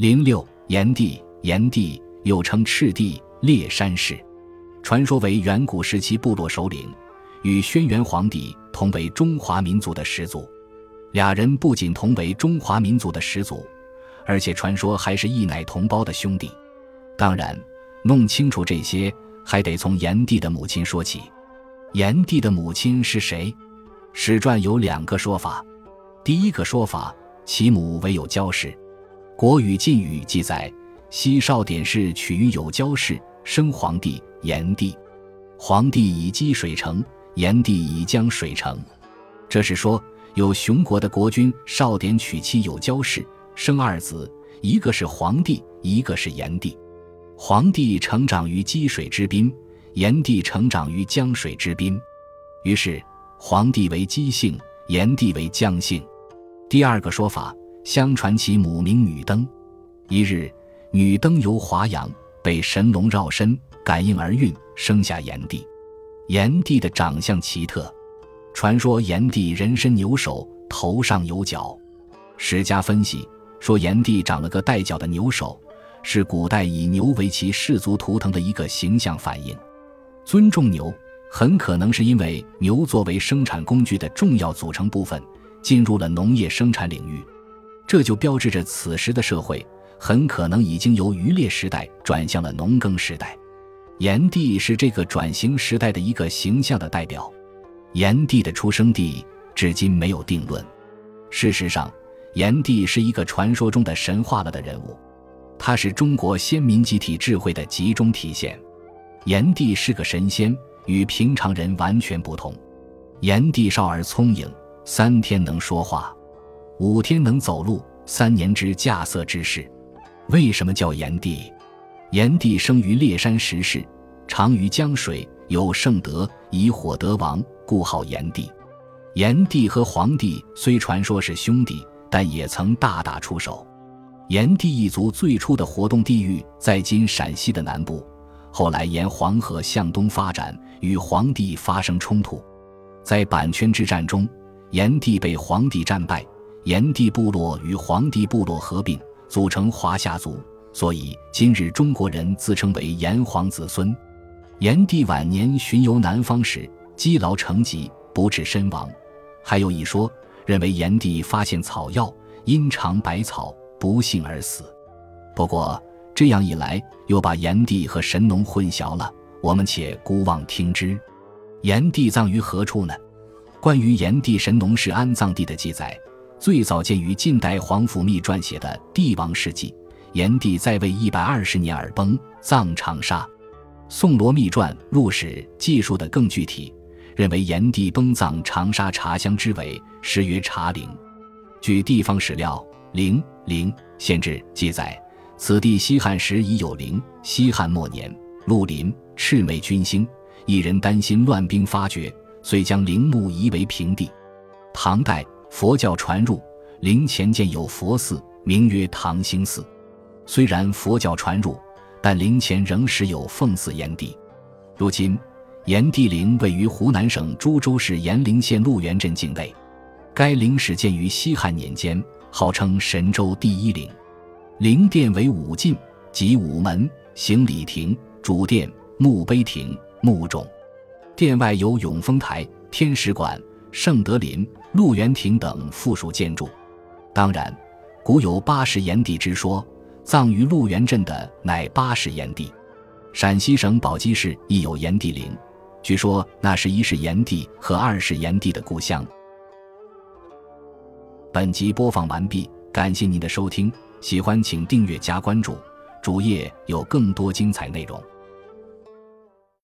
零六，炎帝，炎帝又称赤帝、烈山氏，传说为远古时期部落首领，与轩辕黄帝同为中华民族的始祖。俩人不仅同为中华民族的始祖，而且传说还是一奶同胞的兄弟。当然，弄清楚这些，还得从炎帝的母亲说起。炎帝的母亲是谁？史传有两个说法。第一个说法，其母为有交氏，《国语晋语》记载：西少典氏取于有交氏，生皇帝炎帝。皇帝以积水成，炎帝以江水成。这是说有雄国的国君少典娶妻有交氏，生二子，一个是皇帝，一个是炎帝。皇帝成长于积水之滨，炎帝成长于江水之滨。于是皇帝为姬姓，炎帝为姜姓。第二个说法，相传其母名女登。一日，女登游华阳，被神龙绕身，感应而孕，生下炎帝。炎帝的长相奇特，传说炎帝人身牛首，头上有角。史家分析说，炎帝长了个带角的牛首，是古代以牛为其氏族图腾的一个形象反应。尊重牛，很可能是因为牛作为生产工具的重要组成部分。进入了农业生产领域，这就标志着此时的社会很可能已经由渔猎时代转向了农耕时代。炎帝是这个转型时代的一个形象的代表。炎帝的出生地至今没有定论。事实上，炎帝是一个传说中的神话了的人物，他是中国先民集体智慧的集中体现。炎帝是个神仙，与平常人完全不同。炎帝少而聪颖。三天能说话，五天能走路，三年知稼穑之事。为什么叫炎帝？炎帝生于烈山石室，长于江水，有圣德，以火得王，故号炎帝。炎帝和黄帝虽传说是兄弟，但也曾大打出手。炎帝一族最初的活动地域在今陕西的南部，后来沿黄河向东发展，与黄帝发生冲突，在阪泉之战中。炎帝被黄帝战败，炎帝部落与黄帝部落合并，组成华夏族，所以今日中国人自称为炎黄子孙。炎帝晚年巡游南方时，积劳成疾，不治身亡。还有一说，认为炎帝发现草药，因尝百草，不幸而死。不过这样一来，又把炎帝和神农混淆了。我们且姑妄听之。炎帝葬于何处呢？关于炎帝神农氏安葬地的记载，最早见于晋代皇甫谧撰写的《帝王世纪》。炎帝在位一百二十年而崩，葬长沙。宋罗密传入史记述的更具体，认为炎帝崩葬长沙茶乡之尾，时曰茶陵。据地方史料《陵陵县志》记载，此地西汉时已有陵。西汉末年，陆林赤眉军兴，一人担心乱兵发觉。遂将陵墓夷为平地。唐代佛教传入，陵前建有佛寺，名曰唐兴寺。虽然佛教传入，但陵前仍时有奉祀炎帝。如今，炎帝陵位于湖南省株洲市炎陵县鹿源镇境内。该陵始建于西汉年间，号称神州第一陵。陵殿为五进，即午门、行礼亭、主殿、墓碑亭、墓冢。殿外有永丰台、天使馆、圣德林、鹿园亭等附属建筑。当然，古有八十炎帝之说，葬于鹿园镇的乃八十炎帝。陕西省宝鸡市亦有炎帝陵，据说那是一世炎帝和二世炎帝的故乡。本集播放完毕，感谢您的收听，喜欢请订阅加关注，主页有更多精彩内容。